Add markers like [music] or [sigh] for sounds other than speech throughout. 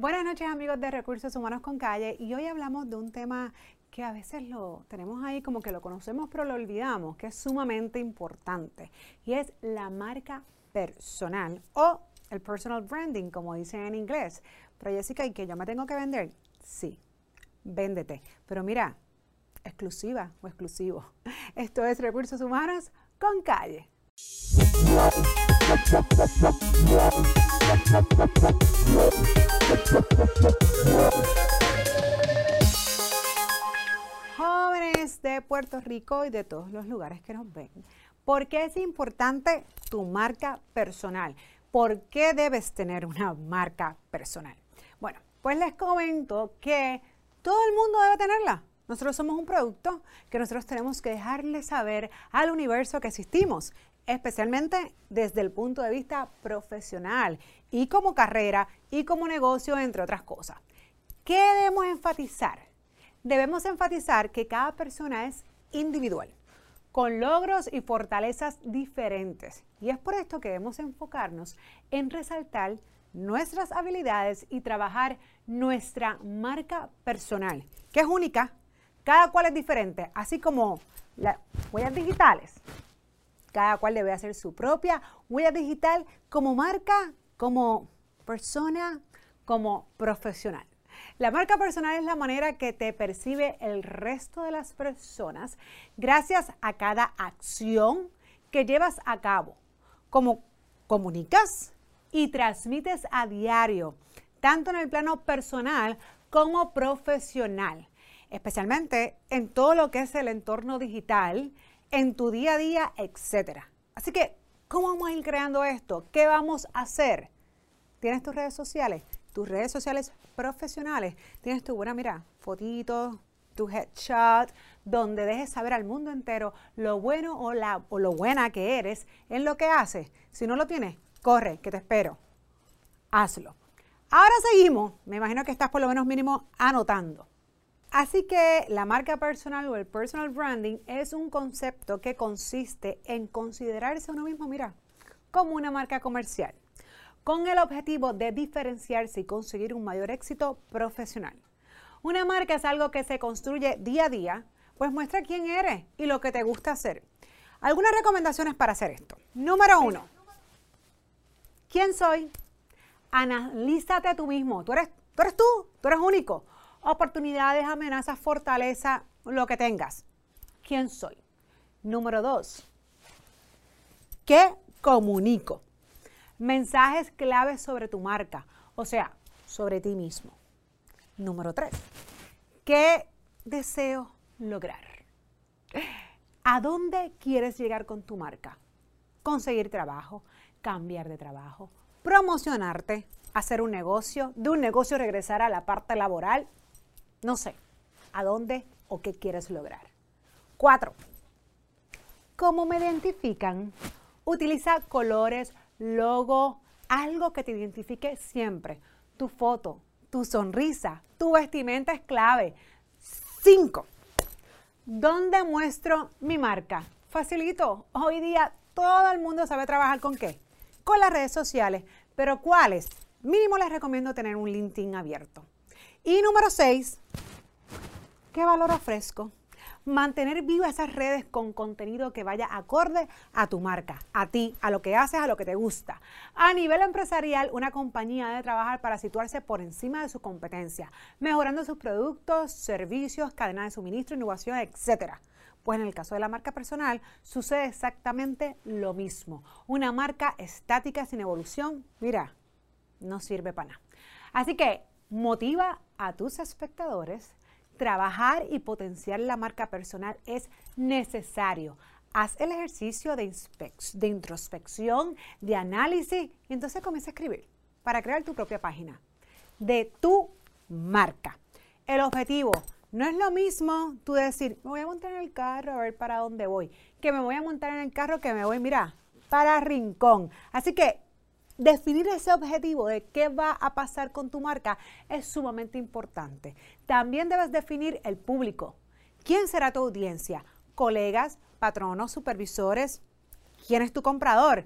Buenas noches amigos de Recursos Humanos con Calle y hoy hablamos de un tema que a veces lo tenemos ahí como que lo conocemos pero lo olvidamos, que es sumamente importante y es la marca personal o el personal branding como dicen en inglés. Pero Jessica, ¿y que yo me tengo que vender? Sí, véndete. Pero mira, exclusiva o exclusivo. [laughs] Esto es Recursos Humanos con Calle. Jóvenes de Puerto Rico y de todos los lugares que nos ven, ¿por qué es importante tu marca personal? ¿Por qué debes tener una marca personal? Bueno, pues les comento que todo el mundo debe tenerla. Nosotros somos un producto que nosotros tenemos que dejarle saber al universo que existimos especialmente desde el punto de vista profesional y como carrera y como negocio, entre otras cosas. ¿Qué debemos enfatizar? Debemos enfatizar que cada persona es individual, con logros y fortalezas diferentes. Y es por esto que debemos enfocarnos en resaltar nuestras habilidades y trabajar nuestra marca personal, que es única, cada cual es diferente, así como las huellas digitales cada cual debe hacer su propia huella digital como marca, como persona, como profesional. La marca personal es la manera que te percibe el resto de las personas gracias a cada acción que llevas a cabo, como comunicas y transmites a diario, tanto en el plano personal como profesional, especialmente en todo lo que es el entorno digital, en tu día a día, etcétera. Así que, ¿cómo vamos a ir creando esto? ¿Qué vamos a hacer? ¿Tienes tus redes sociales? Tus redes sociales profesionales. Tienes tu buena, mira, fotitos, tu headshot, donde dejes saber al mundo entero lo bueno o, la, o lo buena que eres en lo que haces. Si no lo tienes, corre, que te espero. Hazlo. Ahora seguimos. Me imagino que estás por lo menos mínimo anotando. Así que la marca personal o el personal branding es un concepto que consiste en considerarse uno mismo, mira, como una marca comercial, con el objetivo de diferenciarse y conseguir un mayor éxito profesional. Una marca es algo que se construye día a día, pues muestra quién eres y lo que te gusta hacer. Algunas recomendaciones para hacer esto. Número uno, ¿quién soy? Analízate tú mismo. Tú eres, tú eres tú, tú eres único oportunidades, amenazas, fortaleza, lo que tengas. ¿Quién soy? Número dos, ¿qué comunico? Mensajes claves sobre tu marca, o sea, sobre ti mismo. Número tres, ¿qué deseo lograr? ¿A dónde quieres llegar con tu marca? Conseguir trabajo, cambiar de trabajo, promocionarte, hacer un negocio, de un negocio regresar a la parte laboral, no sé a dónde o qué quieres lograr. Cuatro, ¿cómo me identifican? Utiliza colores, logo, algo que te identifique siempre. Tu foto, tu sonrisa, tu vestimenta es clave. Cinco, ¿dónde muestro mi marca? Facilito. Hoy día todo el mundo sabe trabajar con qué? Con las redes sociales. Pero ¿cuáles? Mínimo les recomiendo tener un LinkedIn abierto. Y número seis, ¿qué valor ofrezco? Mantener vivas esas redes con contenido que vaya acorde a tu marca, a ti, a lo que haces, a lo que te gusta. A nivel empresarial, una compañía debe trabajar para situarse por encima de su competencia, mejorando sus productos, servicios, cadena de suministro, innovación, etc. Pues en el caso de la marca personal sucede exactamente lo mismo. Una marca estática sin evolución, mira, no sirve para nada. Así que motiva a tus espectadores, trabajar y potenciar la marca personal es necesario. Haz el ejercicio de, introspección, de análisis y entonces comienza a escribir para crear tu propia página de tu marca. El objetivo no es lo mismo tú decir, me voy a montar en el carro a ver para dónde voy, que me voy a montar en el carro que me voy, mira, para Rincón. Así que definir ese objetivo de qué va a pasar con tu marca es sumamente importante. También debes definir el público. ¿Quién será tu audiencia? ¿Colegas, patronos, supervisores? ¿Quién es tu comprador?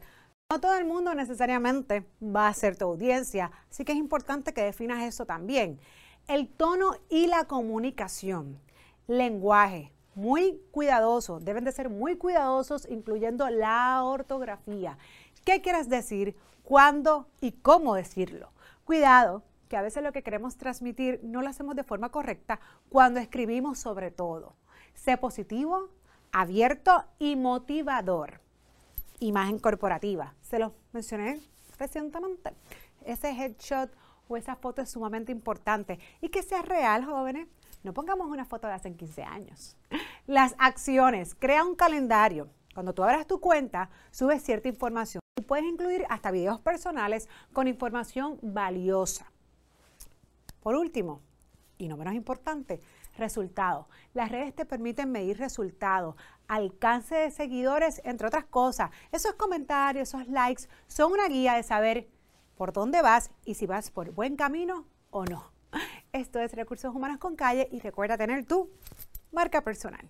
No todo el mundo necesariamente va a ser tu audiencia, así que es importante que definas eso también. El tono y la comunicación. Lenguaje, muy cuidadoso, deben de ser muy cuidadosos, incluyendo la ortografía. ¿Qué quieres decir? ¿Cuándo y cómo decirlo? Cuidado, que a veces lo que queremos transmitir no lo hacemos de forma correcta cuando escribimos sobre todo. Sé positivo, abierto y motivador. Imagen corporativa. Se lo mencioné recientemente. Ese headshot o esa foto es sumamente importante. Y que sea real, jóvenes. No pongamos una foto de hace 15 años. Las acciones. Crea un calendario. Cuando tú abras tu cuenta, subes cierta información. Y puedes incluir hasta videos personales con información valiosa. Por último, y no menos importante, resultados. Las redes te permiten medir resultados, alcance de seguidores, entre otras cosas. Esos comentarios, esos likes son una guía de saber por dónde vas y si vas por buen camino o no. Esto es Recursos Humanos con Calle y recuerda tener tu marca personal.